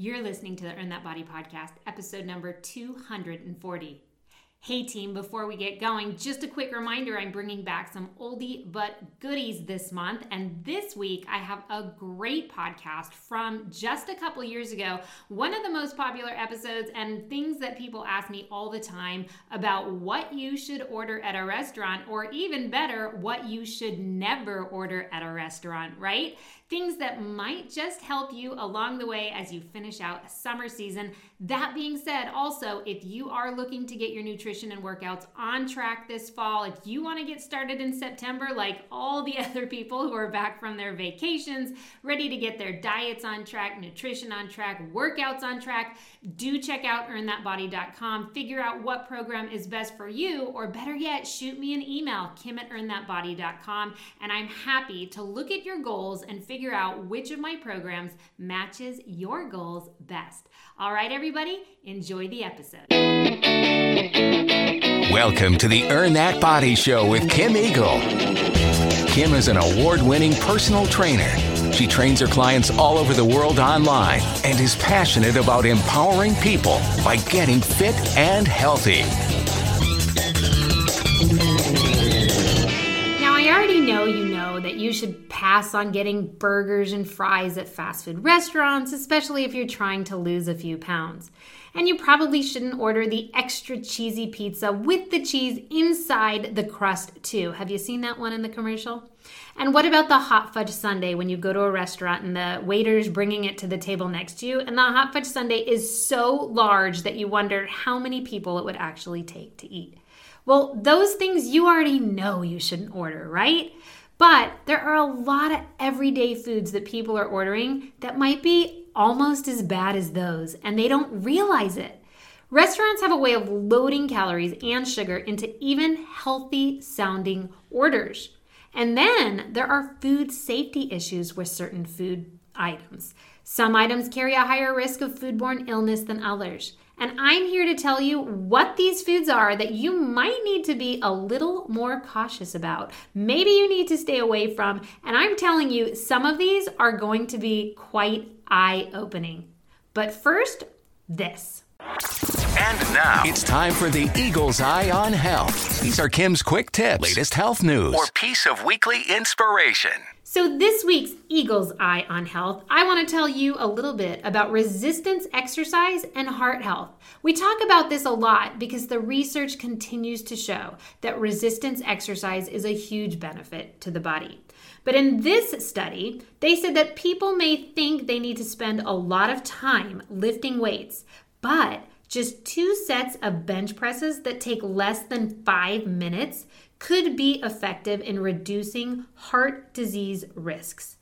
You're listening to the Earn That Body podcast, episode number 240. Hey team, before we get going, just a quick reminder I'm bringing back some oldie but goodies this month. And this week I have a great podcast from just a couple years ago. One of the most popular episodes and things that people ask me all the time about what you should order at a restaurant, or even better, what you should never order at a restaurant, right? Things that might just help you along the way as you finish out summer season. That being said, also, if you are looking to get your nutrition and workouts on track this fall, if you want to get started in September, like all the other people who are back from their vacations, ready to get their diets on track, nutrition on track, workouts on track, do check out earnthatbody.com. Figure out what program is best for you, or better yet, shoot me an email, kim at earnthatbody.com, and I'm happy to look at your goals and figure out which of my programs matches your goals best. All right, everybody, enjoy the episode. Welcome to the Earn That Body Show with Kim Eagle. Kim is an award winning personal trainer. She trains her clients all over the world online and is passionate about empowering people by getting fit and healthy. You should pass on getting burgers and fries at fast food restaurants, especially if you're trying to lose a few pounds. And you probably shouldn't order the extra cheesy pizza with the cheese inside the crust, too. Have you seen that one in the commercial? And what about the hot fudge sundae when you go to a restaurant and the waiter's bringing it to the table next to you? And the hot fudge sundae is so large that you wonder how many people it would actually take to eat. Well, those things you already know you shouldn't order, right? But there are a lot of everyday foods that people are ordering that might be almost as bad as those, and they don't realize it. Restaurants have a way of loading calories and sugar into even healthy sounding orders. And then there are food safety issues with certain food items. Some items carry a higher risk of foodborne illness than others. And I'm here to tell you what these foods are that you might need to be a little more cautious about. Maybe you need to stay away from. And I'm telling you, some of these are going to be quite eye opening. But first, this. And now it's time for the Eagle's Eye on Health. These are Kim's quick tips, latest health news, or piece of weekly inspiration. So, this week's Eagle's Eye on Health, I want to tell you a little bit about resistance exercise and heart health. We talk about this a lot because the research continues to show that resistance exercise is a huge benefit to the body. But in this study, they said that people may think they need to spend a lot of time lifting weights, but just two sets of bench presses that take less than five minutes could be effective in reducing heart disease risks.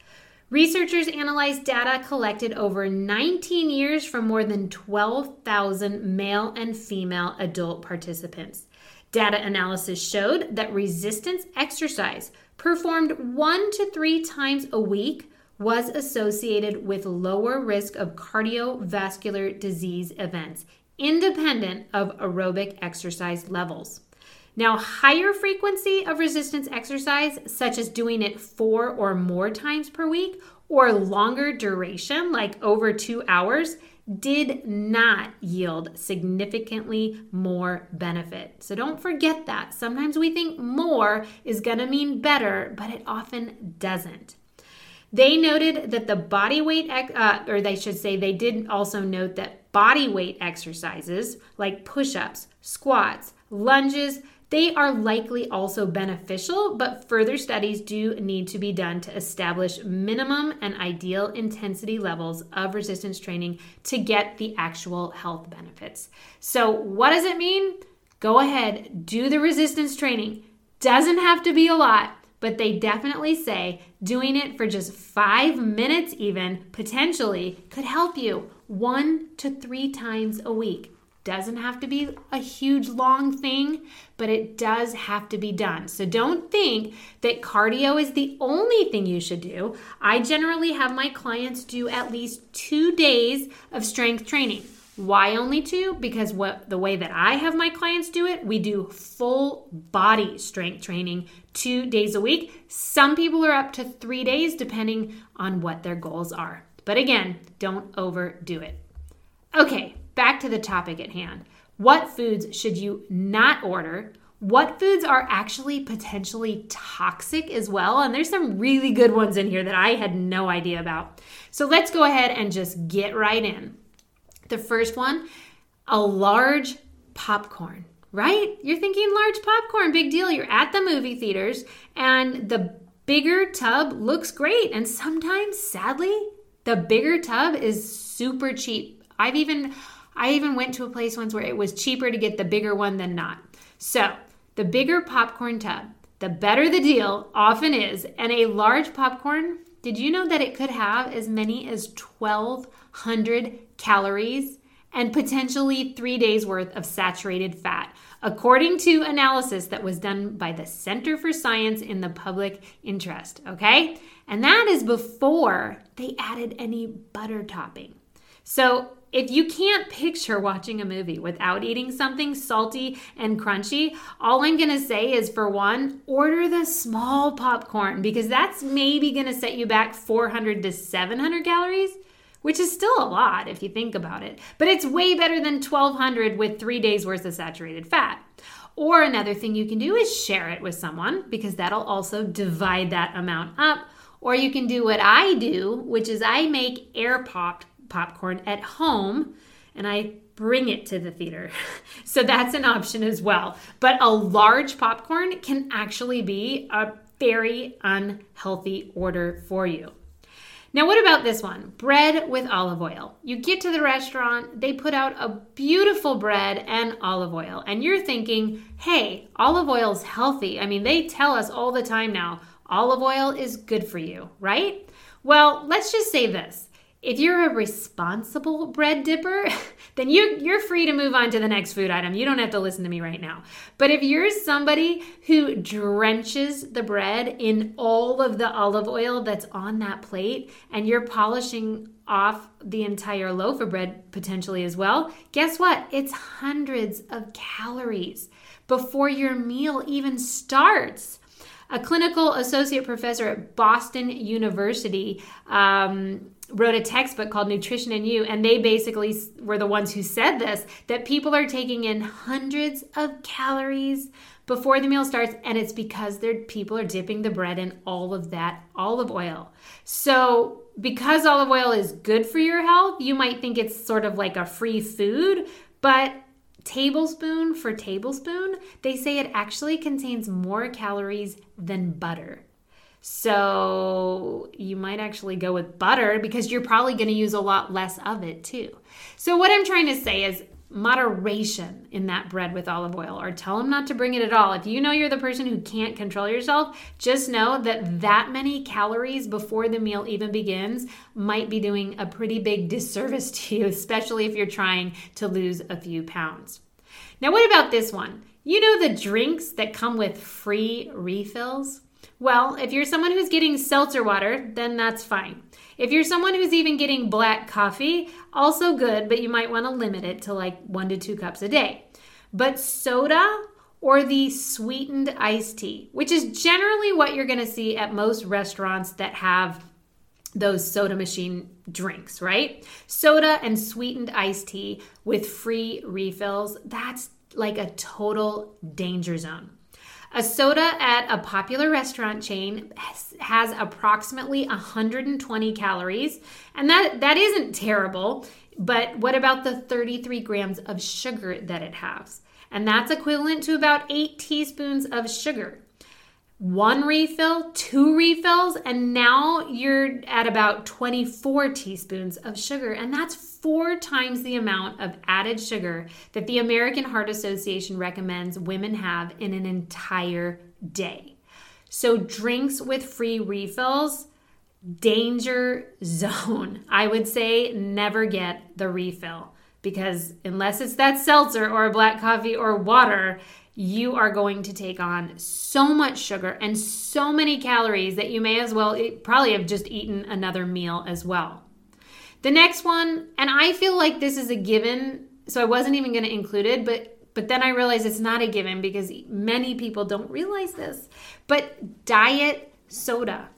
Researchers analyzed data collected over 19 years from more than 12,000 male and female adult participants. Data analysis showed that resistance exercise performed one to three times a week was associated with lower risk of cardiovascular disease events, independent of aerobic exercise levels. Now, higher frequency of resistance exercise, such as doing it four or more times per week, or longer duration, like over two hours, did not yield significantly more benefit. So don't forget that. Sometimes we think more is going to mean better, but it often doesn't. They noted that the body weight, uh, or they should say, they did also note that body weight exercises like push ups, squats, lunges, they are likely also beneficial, but further studies do need to be done to establish minimum and ideal intensity levels of resistance training to get the actual health benefits. So, what does it mean? Go ahead, do the resistance training. Doesn't have to be a lot, but they definitely say doing it for just five minutes, even potentially, could help you one to three times a week doesn't have to be a huge long thing, but it does have to be done. So don't think that cardio is the only thing you should do. I generally have my clients do at least two days of strength training. Why only two? Because what the way that I have my clients do it, we do full body strength training two days a week. Some people are up to three days depending on what their goals are. But again, don't overdo it. Okay, back to the topic at hand. What foods should you not order? What foods are actually potentially toxic as well? And there's some really good ones in here that I had no idea about. So let's go ahead and just get right in. The first one a large popcorn, right? You're thinking large popcorn, big deal. You're at the movie theaters, and the bigger tub looks great. And sometimes, sadly, the bigger tub is super cheap. I've even I even went to a place once where it was cheaper to get the bigger one than not. So, the bigger popcorn tub, the better the deal often is. And a large popcorn, did you know that it could have as many as 1,200 calories and potentially three days worth of saturated fat? according to analysis that was done by the Center for Science in the Public Interest. Okay? And that is before they added any butter topping. So if you can't picture watching a movie without eating something salty and crunchy, all I'm going to say is for one, order the small popcorn because that's maybe going to set you back 400 to 700 calories, which is still a lot if you think about it. But it's way better than 1200 with 3 days worth of saturated fat. Or another thing you can do is share it with someone because that'll also divide that amount up. Or you can do what I do, which is I make air popped popcorn at home and I bring it to the theater. so that's an option as well. But a large popcorn can actually be a very unhealthy order for you. Now, what about this one? Bread with olive oil. You get to the restaurant, they put out a beautiful bread and olive oil, and you're thinking, hey, olive oil is healthy. I mean, they tell us all the time now olive oil is good for you, right? Well, let's just say this if you're a responsible bread dipper, then you, you're free to move on to the next food item. You don't have to listen to me right now. But if you're somebody who drenches the bread in all of the olive oil that's on that plate and you're polishing off the entire loaf of bread potentially as well, guess what? It's hundreds of calories before your meal even starts a clinical associate professor at Boston University um, wrote a textbook called Nutrition and You, and they basically were the ones who said this that people are taking in hundreds of calories before the meal starts, and it's because their people are dipping the bread in all of that olive oil. So, because olive oil is good for your health, you might think it's sort of like a free food, but tablespoon for tablespoon, they say it actually contains more calories than butter. So you might actually go with butter because you're probably going to use a lot less of it too. So, what I'm trying to say is moderation in that bread with olive oil or tell them not to bring it at all. If you know you're the person who can't control yourself, just know that that many calories before the meal even begins might be doing a pretty big disservice to you, especially if you're trying to lose a few pounds. Now, what about this one? You know the drinks that come with free refills? Well, if you're someone who's getting seltzer water, then that's fine. If you're someone who's even getting black coffee, also good, but you might want to limit it to like one to two cups a day. But soda or the sweetened iced tea, which is generally what you're going to see at most restaurants that have those soda machine drinks, right? Soda and sweetened iced tea with free refills, that's like a total danger zone. A soda at a popular restaurant chain has approximately 120 calories, and that, that isn't terrible. But what about the 33 grams of sugar that it has? And that's equivalent to about eight teaspoons of sugar one refill, two refills, and now you're at about 24 teaspoons of sugar. And that's four times the amount of added sugar that the American Heart Association recommends women have in an entire day. So, drinks with free refills, danger zone. I would say never get the refill because unless it's that seltzer or black coffee or water, you are going to take on so much sugar and so many calories that you may as well eat, probably have just eaten another meal as well. The next one, and I feel like this is a given, so I wasn't even going to include it, but but then I realized it's not a given because many people don't realize this. But diet soda.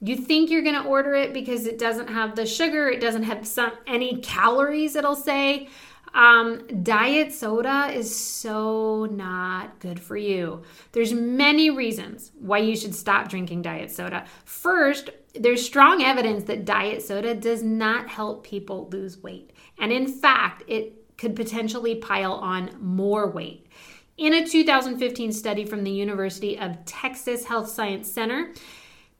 You think you're going to order it because it doesn't have the sugar, it doesn't have some any calories, it'll say. Um, diet soda is so not good for you. There's many reasons why you should stop drinking diet soda. First, there's strong evidence that diet soda does not help people lose weight. And in fact, it could potentially pile on more weight. In a 2015 study from the University of Texas Health Science Center,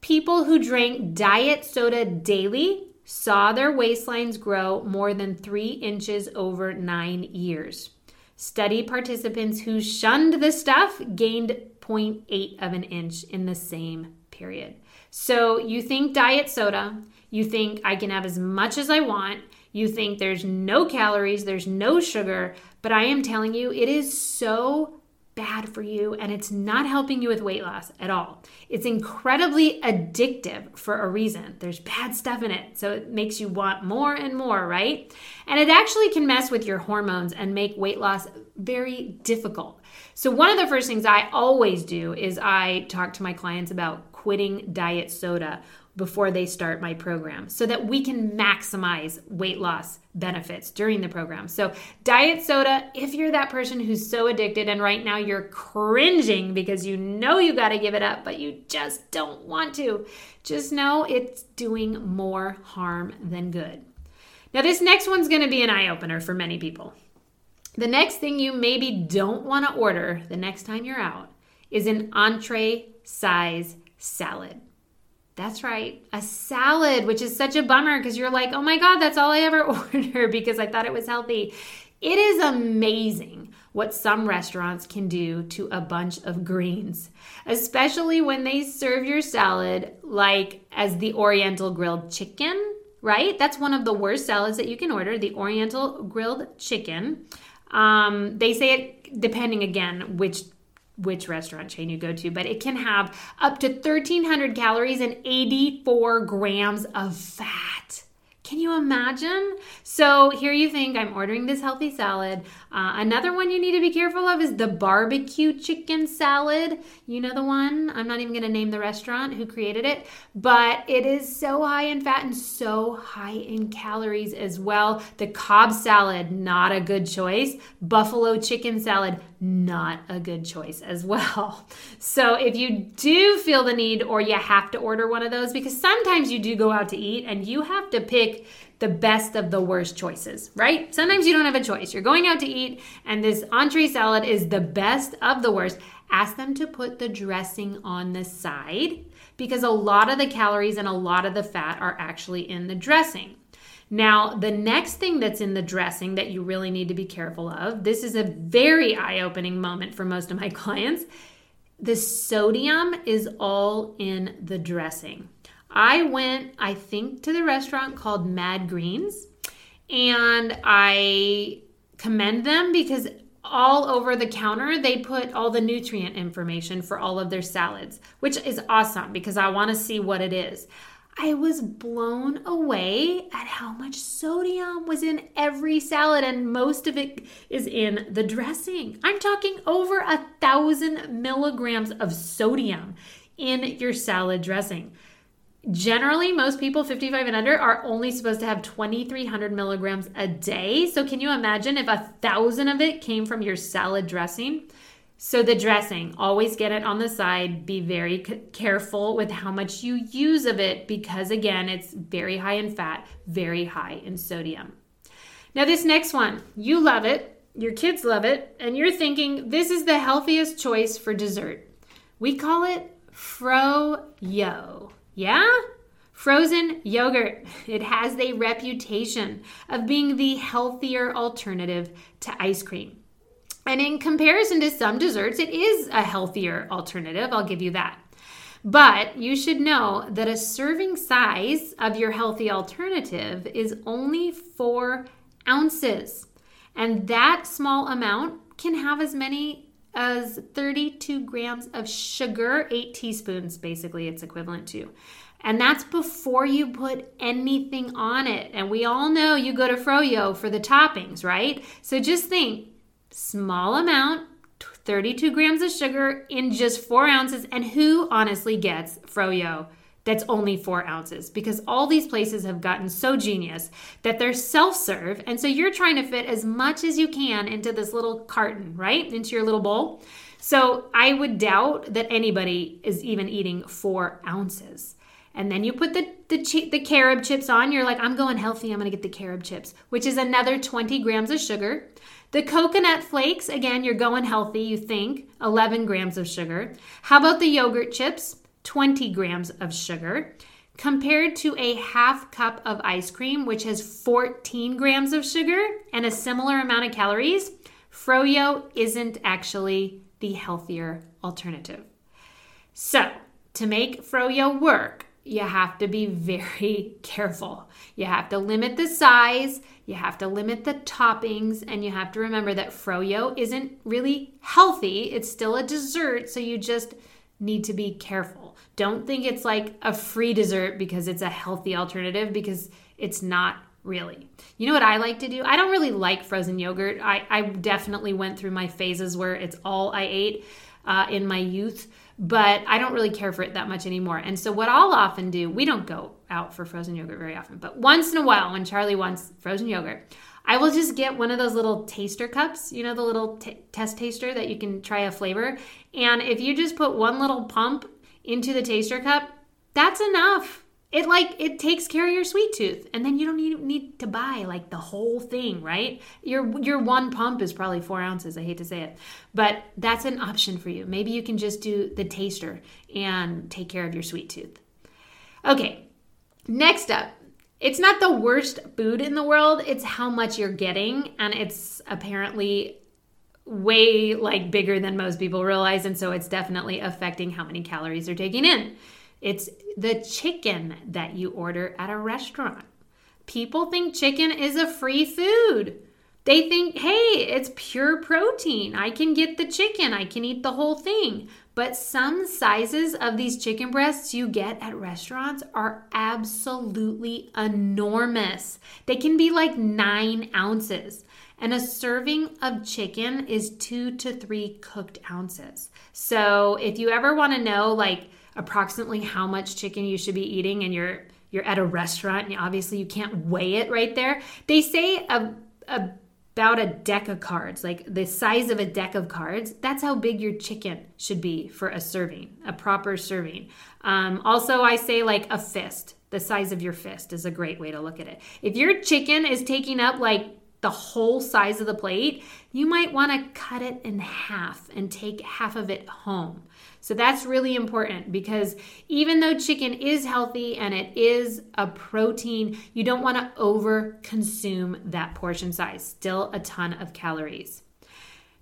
people who drank diet soda daily saw their waistlines grow more than three inches over nine years. Study participants who shunned the stuff gained 0.8 of an inch in the same period. So you think diet soda, you think I can have as much as I want, you think there's no calories, there's no sugar, but I am telling you, it is so bad for you and it's not helping you with weight loss at all. It's incredibly addictive for a reason. There's bad stuff in it, so it makes you want more and more, right? And it actually can mess with your hormones and make weight loss very difficult. So, one of the first things I always do is I talk to my clients about quitting diet soda before they start my program so that we can maximize weight loss benefits during the program. So, diet soda, if you're that person who's so addicted and right now you're cringing because you know you got to give it up, but you just don't want to, just know it's doing more harm than good. Now, this next one's going to be an eye opener for many people. The next thing you maybe don't want to order the next time you're out is an entree size salad. That's right, a salad, which is such a bummer because you're like, oh my God, that's all I ever order because I thought it was healthy. It is amazing what some restaurants can do to a bunch of greens, especially when they serve your salad like as the Oriental grilled chicken, right? That's one of the worst salads that you can order, the Oriental grilled chicken. Um, they say it depending again which which restaurant chain you go to, but it can have up to 1,300 calories and 84 grams of fat. Can you imagine? So here you think I'm ordering this healthy salad. Uh, another one you need to be careful of is the barbecue chicken salad. You know the one? I'm not even going to name the restaurant who created it, but it is so high in fat and so high in calories as well. The Cobb salad, not a good choice. Buffalo chicken salad, not a good choice as well. So if you do feel the need or you have to order one of those, because sometimes you do go out to eat and you have to pick the best of the worst choices, right? Sometimes you don't have a choice. You're going out to eat and this entree salad is the best of the worst. Ask them to put the dressing on the side because a lot of the calories and a lot of the fat are actually in the dressing. Now, the next thing that's in the dressing that you really need to be careful of, this is a very eye opening moment for most of my clients. The sodium is all in the dressing. I went, I think, to the restaurant called Mad Greens, and I commend them because all over the counter they put all the nutrient information for all of their salads, which is awesome because I want to see what it is. I was blown away at how much sodium was in every salad, and most of it is in the dressing. I'm talking over a thousand milligrams of sodium in your salad dressing. Generally, most people 55 and under are only supposed to have 2,300 milligrams a day. So, can you imagine if a thousand of it came from your salad dressing? So, the dressing, always get it on the side. Be very careful with how much you use of it because, again, it's very high in fat, very high in sodium. Now, this next one, you love it, your kids love it, and you're thinking this is the healthiest choice for dessert. We call it Froyo. Yeah? Frozen yogurt. It has a reputation of being the healthier alternative to ice cream. And in comparison to some desserts, it is a healthier alternative. I'll give you that. But you should know that a serving size of your healthy alternative is only four ounces. And that small amount can have as many as 32 grams of sugar, eight teaspoons, basically, it's equivalent to. And that's before you put anything on it. And we all know you go to Froyo for the toppings, right? So just think small amount, 32 grams of sugar in just four ounces. And who honestly gets Froyo that's only four ounces because all these places have gotten so genius that they're self serve. And so you're trying to fit as much as you can into this little carton, right? Into your little bowl. So I would doubt that anybody is even eating four ounces. And then you put the, the, the carob chips on. You're like, I'm going healthy. I'm going to get the carob chips, which is another 20 grams of sugar. The coconut flakes, again, you're going healthy, you think, 11 grams of sugar. How about the yogurt chips? 20 grams of sugar. Compared to a half cup of ice cream, which has 14 grams of sugar and a similar amount of calories, Froyo isn't actually the healthier alternative. So, to make Froyo work, you have to be very careful. You have to limit the size, you have to limit the toppings, and you have to remember that froyo isn't really healthy. It's still a dessert, so you just need to be careful. Don't think it's like a free dessert because it's a healthy alternative because it's not really. You know what I like to do? I don't really like frozen yogurt. I, I definitely went through my phases where it's all I ate uh, in my youth but I don't really care for it that much anymore. And so, what I'll often do, we don't go out for frozen yogurt very often, but once in a while, when Charlie wants frozen yogurt, I will just get one of those little taster cups, you know, the little t- test taster that you can try a flavor. And if you just put one little pump into the taster cup, that's enough. It like it takes care of your sweet tooth and then you don't need, need to buy like the whole thing right? Your your one pump is probably four ounces i hate to say it but that's an option for you. Maybe you can just do the taster and take care of your sweet tooth. Okay next up it's not the worst food in the world it's how much you're getting and it's apparently way like bigger than most people realize and so it's definitely affecting how many calories they're taking in it's the chicken that you order at a restaurant. People think chicken is a free food. They think, hey, it's pure protein. I can get the chicken, I can eat the whole thing. But some sizes of these chicken breasts you get at restaurants are absolutely enormous. They can be like nine ounces. And a serving of chicken is two to three cooked ounces. So if you ever want to know, like, approximately how much chicken you should be eating and you're you're at a restaurant and obviously you can't weigh it right there. They say a, a, about a deck of cards, like the size of a deck of cards. That's how big your chicken should be for a serving, a proper serving. Um, also, I say like a fist. The size of your fist is a great way to look at it. If your chicken is taking up like the whole size of the plate, you might want to cut it in half and take half of it home. So that's really important because even though chicken is healthy and it is a protein, you don't want to over consume that portion size. Still a ton of calories.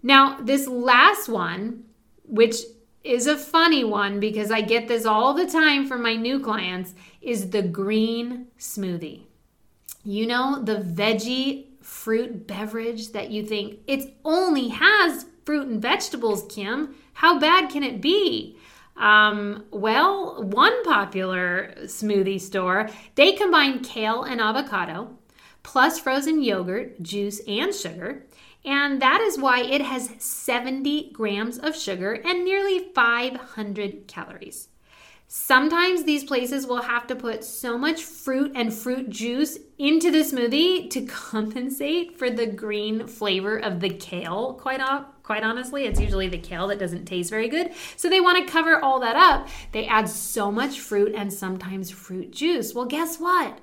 Now, this last one, which is a funny one because I get this all the time from my new clients, is the green smoothie. You know, the veggie fruit beverage that you think it only has fruit and vegetables, Kim. How bad can it be? Um, well, one popular smoothie store, they combine kale and avocado plus frozen yogurt, juice, and sugar. And that is why it has 70 grams of sugar and nearly 500 calories. Sometimes these places will have to put so much fruit and fruit juice into the smoothie to compensate for the green flavor of the kale. Quite, quite honestly, it's usually the kale that doesn't taste very good. So they want to cover all that up. They add so much fruit and sometimes fruit juice. Well, guess what?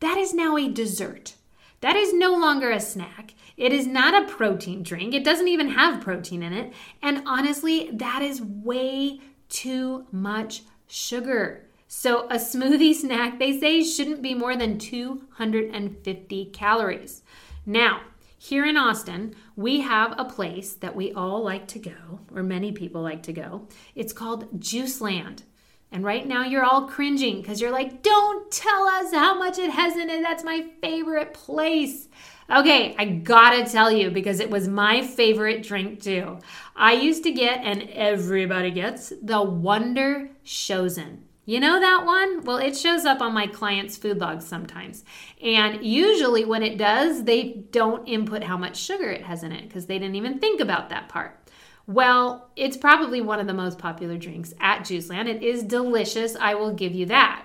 That is now a dessert. That is no longer a snack. It is not a protein drink. It doesn't even have protein in it. And honestly, that is way too much sugar. So, a smoothie snack, they say, shouldn't be more than 250 calories. Now, here in Austin, we have a place that we all like to go, or many people like to go. It's called Juice Land. And right now, you're all cringing because you're like, don't tell us how much it has in it. That's my favorite place. Okay, I gotta tell you because it was my favorite drink too. I used to get, and everybody gets, the Wunder Chosen. You know that one? Well, it shows up on my clients' food logs sometimes. And usually, when it does, they don't input how much sugar it has in it because they didn't even think about that part. Well, it's probably one of the most popular drinks at Juiceland. It is delicious, I will give you that.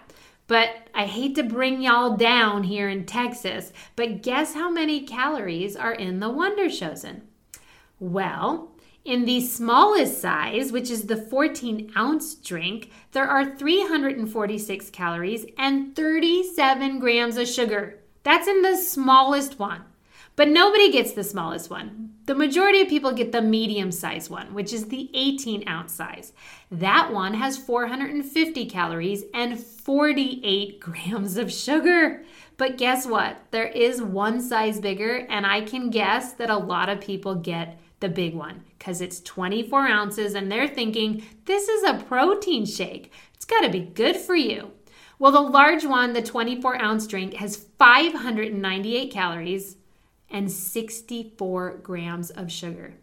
But I hate to bring y'all down here in Texas, but guess how many calories are in the Wunder Chosen? Well, in the smallest size, which is the 14 ounce drink, there are 346 calories and 37 grams of sugar. That's in the smallest one. But nobody gets the smallest one. The majority of people get the medium size one, which is the 18 ounce size. That one has 450 calories and 48 grams of sugar. But guess what? There is one size bigger, and I can guess that a lot of people get the big one because it's 24 ounces and they're thinking this is a protein shake. It's got to be good for you. Well, the large one, the 24 ounce drink, has 598 calories and 64 grams of sugar.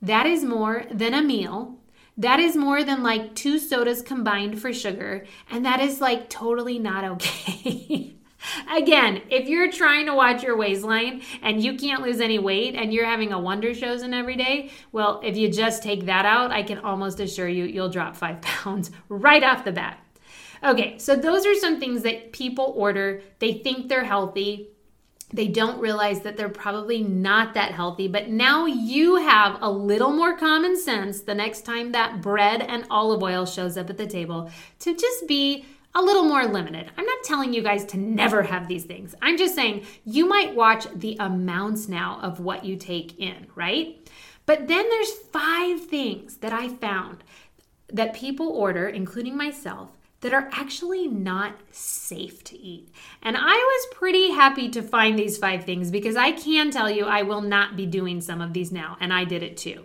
That is more than a meal. That is more than like two sodas combined for sugar. And that is like totally not okay. Again, if you're trying to watch your waistline and you can't lose any weight and you're having a Wunderchosen every day, well, if you just take that out, I can almost assure you you'll drop five pounds right off the bat. Okay, so those are some things that people order. They think they're healthy. They don't realize that they're probably not that healthy, but now you have a little more common sense the next time that bread and olive oil shows up at the table to just be a little more limited. I'm not telling you guys to never have these things. I'm just saying you might watch the amounts now of what you take in, right? But then there's five things that I found that people order, including myself, that are actually not safe to eat. And I was pretty happy to find these five things because I can tell you I will not be doing some of these now, and I did it too.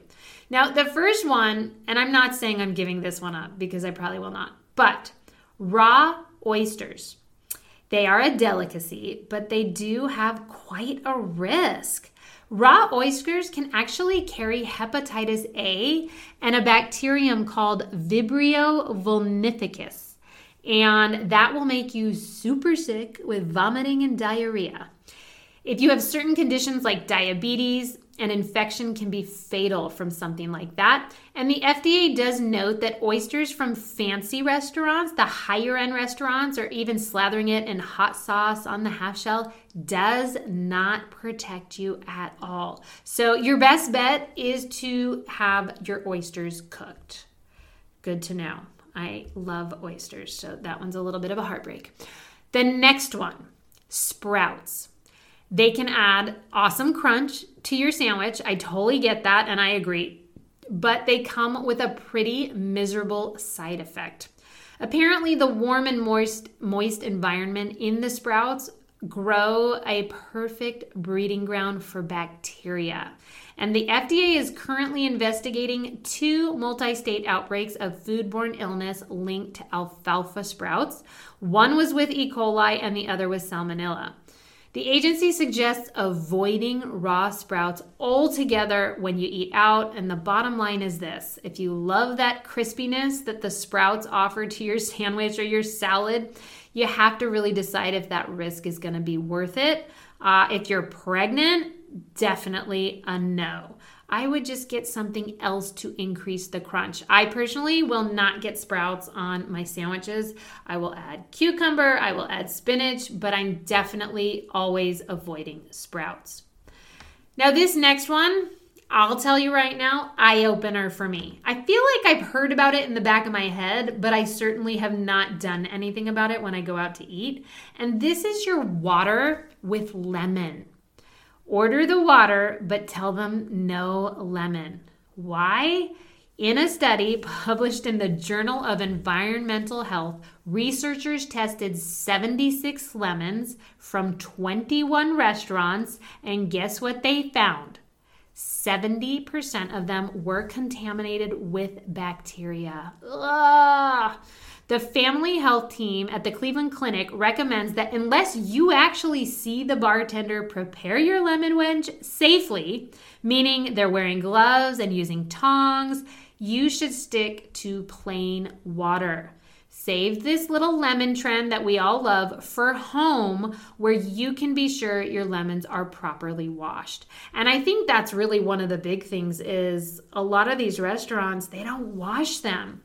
Now, the first one, and I'm not saying I'm giving this one up because I probably will not, but raw oysters. They are a delicacy, but they do have quite a risk. Raw oysters can actually carry hepatitis A and a bacterium called Vibrio vulnificus and that will make you super sick with vomiting and diarrhea. If you have certain conditions like diabetes, an infection can be fatal from something like that. And the FDA does note that oysters from fancy restaurants, the higher end restaurants, or even slathering it in hot sauce on the half shell, does not protect you at all. So, your best bet is to have your oysters cooked. Good to know. I love oysters, so that one's a little bit of a heartbreak. The next one, sprouts. They can add awesome crunch to your sandwich. I totally get that and I agree. But they come with a pretty miserable side effect. Apparently, the warm and moist moist environment in the sprouts grow a perfect breeding ground for bacteria. And the FDA is currently investigating two multi state outbreaks of foodborne illness linked to alfalfa sprouts. One was with E. coli and the other was salmonella. The agency suggests avoiding raw sprouts altogether when you eat out. And the bottom line is this if you love that crispiness that the sprouts offer to your sandwich or your salad, you have to really decide if that risk is going to be worth it. Uh, if you're pregnant, definitely a no. I would just get something else to increase the crunch. I personally will not get sprouts on my sandwiches. I will add cucumber, I will add spinach, but I'm definitely always avoiding sprouts. Now, this next one, I'll tell you right now, eye opener for me. I feel like I've heard about it in the back of my head, but I certainly have not done anything about it when I go out to eat. And this is your water with lemon. Order the water, but tell them no lemon. Why? In a study published in the Journal of Environmental Health, researchers tested 76 lemons from 21 restaurants, and guess what they found? 70% of them were contaminated with bacteria. Ugh. The family health team at the Cleveland Clinic recommends that unless you actually see the bartender prepare your lemon wedge safely, meaning they're wearing gloves and using tongs, you should stick to plain water. Save this little lemon trend that we all love for home where you can be sure your lemons are properly washed. And I think that's really one of the big things is a lot of these restaurants, they don't wash them.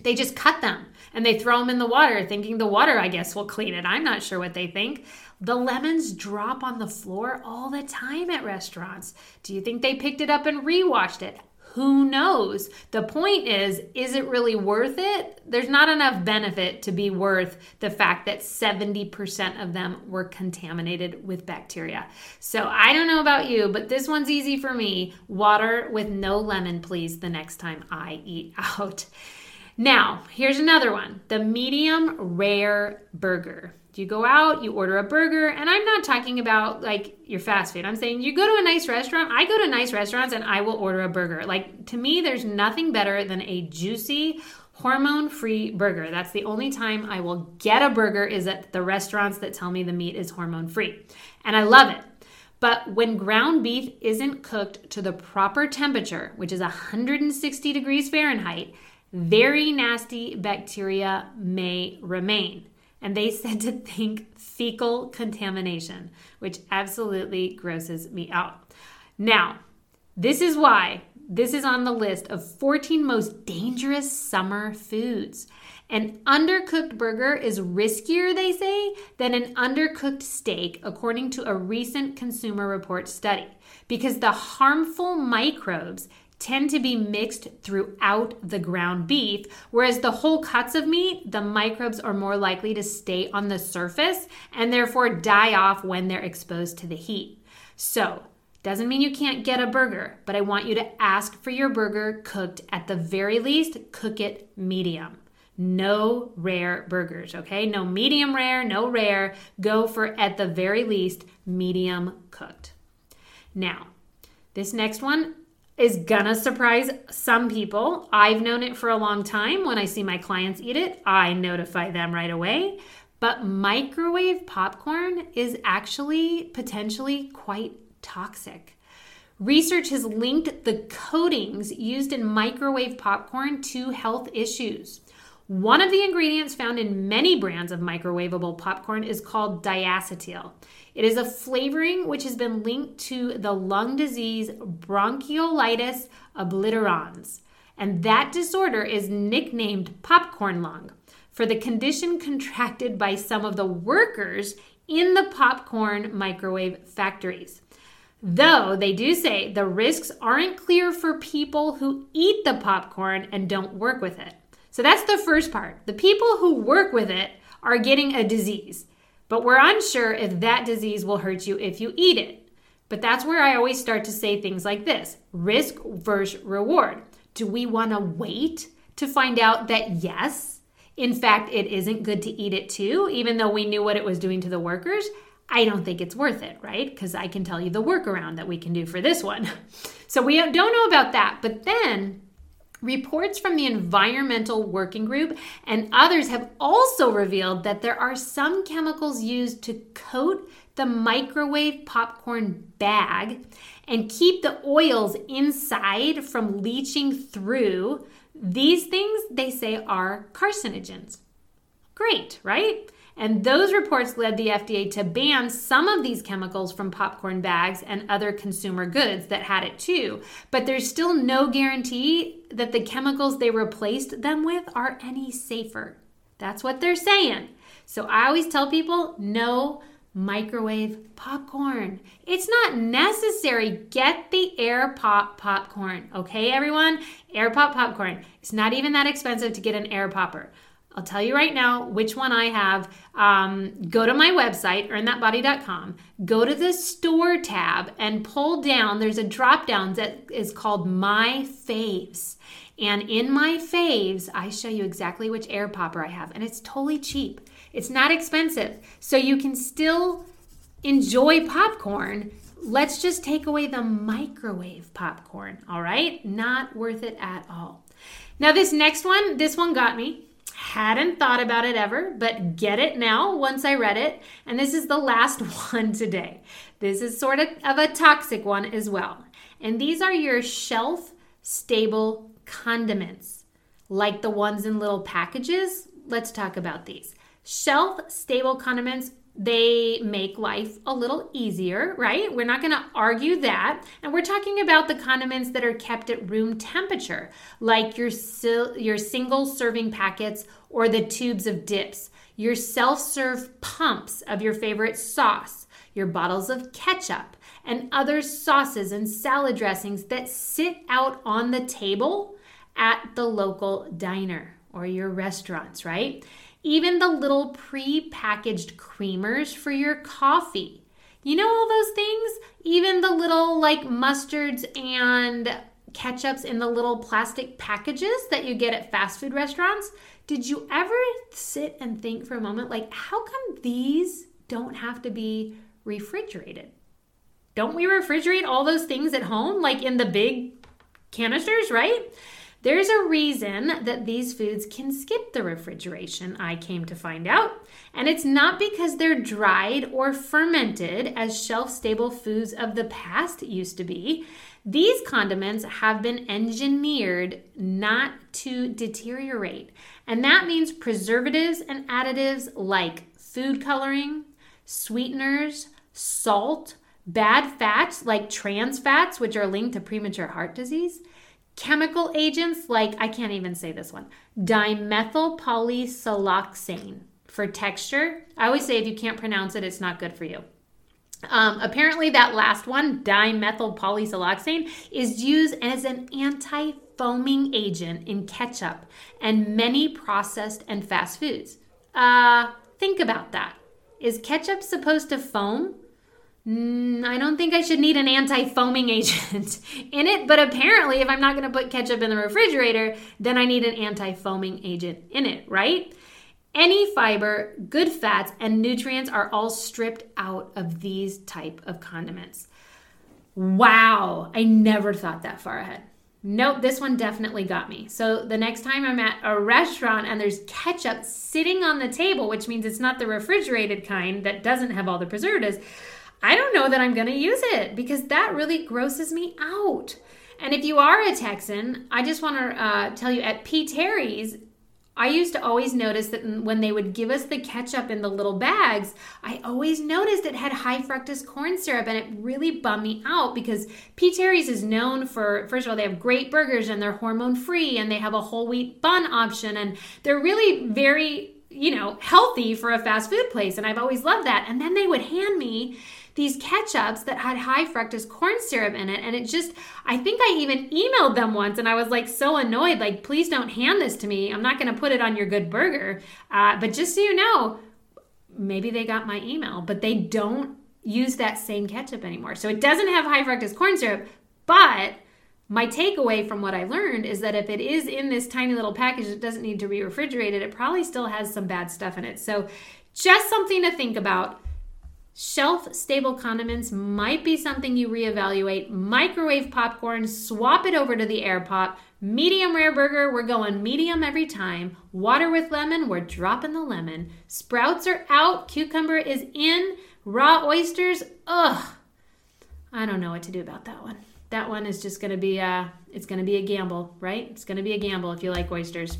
They just cut them and they throw them in the water thinking the water I guess will clean it. I'm not sure what they think. The lemons drop on the floor all the time at restaurants. Do you think they picked it up and rewashed it? Who knows? The point is, is it really worth it? There's not enough benefit to be worth the fact that 70% of them were contaminated with bacteria. So I don't know about you, but this one's easy for me. Water with no lemon, please, the next time I eat out. Now, here's another one the medium rare burger you go out, you order a burger, and I'm not talking about like your fast food. I'm saying you go to a nice restaurant. I go to nice restaurants and I will order a burger. Like to me, there's nothing better than a juicy, hormone free burger. That's the only time I will get a burger is at the restaurants that tell me the meat is hormone free. And I love it. But when ground beef isn't cooked to the proper temperature, which is 160 degrees Fahrenheit, very nasty bacteria may remain and they said to think fecal contamination, which absolutely grosses me out. Now, this is why this is on the list of 14 most dangerous summer foods. An undercooked burger is riskier, they say, than an undercooked steak, according to a recent Consumer Report study, because the harmful microbes tend to be mixed throughout the ground beef, whereas the whole cuts of meat, the microbes are more likely to stay on the surface and therefore die off when they're exposed to the heat. So, doesn't mean you can't get a burger, but I want you to ask for your burger cooked at the very least, cook it medium. No rare burgers, okay? No medium rare, no rare. Go for at the very least medium cooked. Now, this next one is gonna surprise some people. I've known it for a long time. When I see my clients eat it, I notify them right away. But microwave popcorn is actually potentially quite toxic. Research has linked the coatings used in microwave popcorn to health issues. One of the ingredients found in many brands of microwavable popcorn is called diacetyl. It is a flavoring which has been linked to the lung disease bronchiolitis obliterans, and that disorder is nicknamed popcorn lung for the condition contracted by some of the workers in the popcorn microwave factories. Though they do say the risks aren't clear for people who eat the popcorn and don't work with it. So that's the first part. The people who work with it are getting a disease, but we're unsure if that disease will hurt you if you eat it. But that's where I always start to say things like this risk versus reward. Do we want to wait to find out that yes, in fact, it isn't good to eat it too, even though we knew what it was doing to the workers? I don't think it's worth it, right? Because I can tell you the workaround that we can do for this one. So we don't know about that. But then Reports from the Environmental Working Group and others have also revealed that there are some chemicals used to coat the microwave popcorn bag and keep the oils inside from leaching through. These things, they say, are carcinogens. Great, right? And those reports led the FDA to ban some of these chemicals from popcorn bags and other consumer goods that had it too. But there's still no guarantee that the chemicals they replaced them with are any safer. That's what they're saying. So I always tell people no microwave popcorn. It's not necessary. Get the air pop popcorn. Okay, everyone? Air pop popcorn. It's not even that expensive to get an air popper. I'll tell you right now which one I have. Um, go to my website, earnthatbody.com, go to the store tab and pull down. There's a drop down that is called My Faves. And in my faves, I show you exactly which air popper I have. And it's totally cheap, it's not expensive. So you can still enjoy popcorn. Let's just take away the microwave popcorn, all right? Not worth it at all. Now, this next one, this one got me. Hadn't thought about it ever, but get it now once I read it. And this is the last one today. This is sort of, of a toxic one as well. And these are your shelf stable condiments, like the ones in little packages, let's talk about these. Shelf stable condiments they make life a little easier, right? We're not going to argue that. And we're talking about the condiments that are kept at room temperature, like your, your single serving packets or the tubes of dips, your self serve pumps of your favorite sauce, your bottles of ketchup, and other sauces and salad dressings that sit out on the table at the local diner or your restaurants, right? Even the little pre packaged creamers for your coffee. You know, all those things? Even the little like mustards and ketchups in the little plastic packages that you get at fast food restaurants. Did you ever sit and think for a moment, like, how come these don't have to be refrigerated? Don't we refrigerate all those things at home, like in the big canisters, right? There's a reason that these foods can skip the refrigeration, I came to find out. And it's not because they're dried or fermented as shelf stable foods of the past used to be. These condiments have been engineered not to deteriorate. And that means preservatives and additives like food coloring, sweeteners, salt, bad fats like trans fats, which are linked to premature heart disease chemical agents like, I can't even say this one, dimethyl polysiloxane for texture. I always say if you can't pronounce it, it's not good for you. Um, apparently, that last one, dimethyl polysiloxane, is used as an anti foaming agent in ketchup and many processed and fast foods. Uh, think about that. Is ketchup supposed to foam? Mm, I don't think I should need an anti foaming agent in it, but apparently, if I'm not to put ketchup in the refrigerator, then I need an anti foaming agent in it, right? Any fiber, good fats, and nutrients are all stripped out of these type of condiments. Wow, I never thought that far ahead. Nope, this one definitely got me. So the next time I'm at a restaurant and there's ketchup sitting on the table, which means it's not the refrigerated kind that doesn't have all the preservatives, I don't know that I'm going to use it because that really grosses me out. And if you are a Texan, I just want to uh, tell you at P. Terry's, I used to always notice that when they would give us the ketchup in the little bags, I always noticed it had high fructose corn syrup and it really bummed me out because P. Terry's is known for, first of all, they have great burgers and they're hormone free and they have a whole wheat bun option and they're really very, you know, healthy for a fast food place. And I've always loved that. And then they would hand me these ketchups that had high fructose corn syrup in it. And it just, I think I even emailed them once and I was like so annoyed, like, please don't hand this to me. I'm not going to put it on your good burger. Uh, but just so you know, maybe they got my email, but they don't use that same ketchup anymore. So it doesn't have high fructose corn syrup, but my takeaway from what I learned is that if it is in this tiny little package that doesn't need to be refrigerated, it probably still has some bad stuff in it. So just something to think about. Shelf stable condiments might be something you reevaluate. Microwave popcorn, swap it over to the air pop. Medium rare burger, we're going medium every time. Water with lemon, we're dropping the lemon. Sprouts are out, cucumber is in. Raw oysters, ugh. I don't know what to do about that one. That one is just to be a it's to be a gamble, right? It's to be a gamble if you like oysters.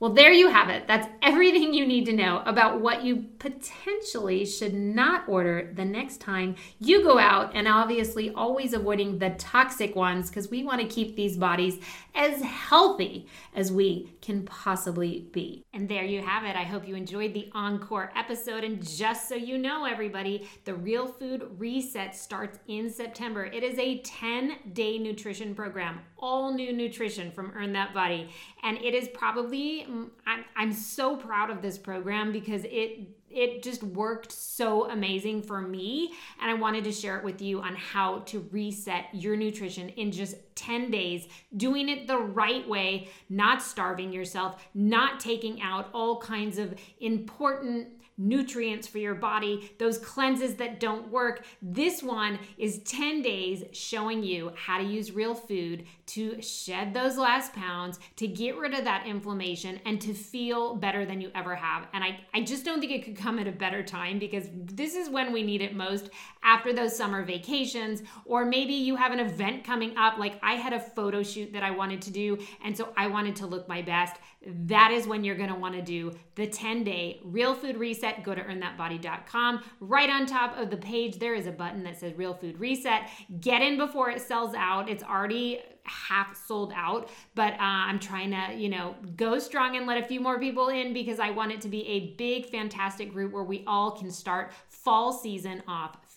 Well, there you have it. That's everything you need to know about what you potentially should not order the next time you go out, and obviously always avoiding the toxic ones because we want to keep these bodies as healthy as we can possibly be. And there you have it. I hope you enjoyed the encore episode. And just so you know, everybody, the Real Food Reset starts in September. It is a 10 day nutrition program, all new nutrition from Earn That Body. And it is probably mm, I'm, I'm so proud of this program because it it just worked so amazing for me and i wanted to share it with you on how to reset your nutrition in just 10 days doing it the right way not starving yourself not taking out all kinds of important nutrients for your body, those cleanses that don't work. This one is 10 days showing you how to use real food to shed those last pounds, to get rid of that inflammation, and to feel better than you ever have. And I, I just don't think it could come at a better time because this is when we need it most after those summer vacations, or maybe you have an event coming up. Like I had a photo shoot that I wanted to do, and so I wanted to look my best. That is when you're gonna wanna do the 10 day real food reset. Go to earnthatbody.com. Right on top of the page, there is a button that says real food reset. Get in before it sells out. It's already half sold out but uh, i'm trying to you know go strong and let a few more people in because i want it to be a big fantastic group where we all can start fall season off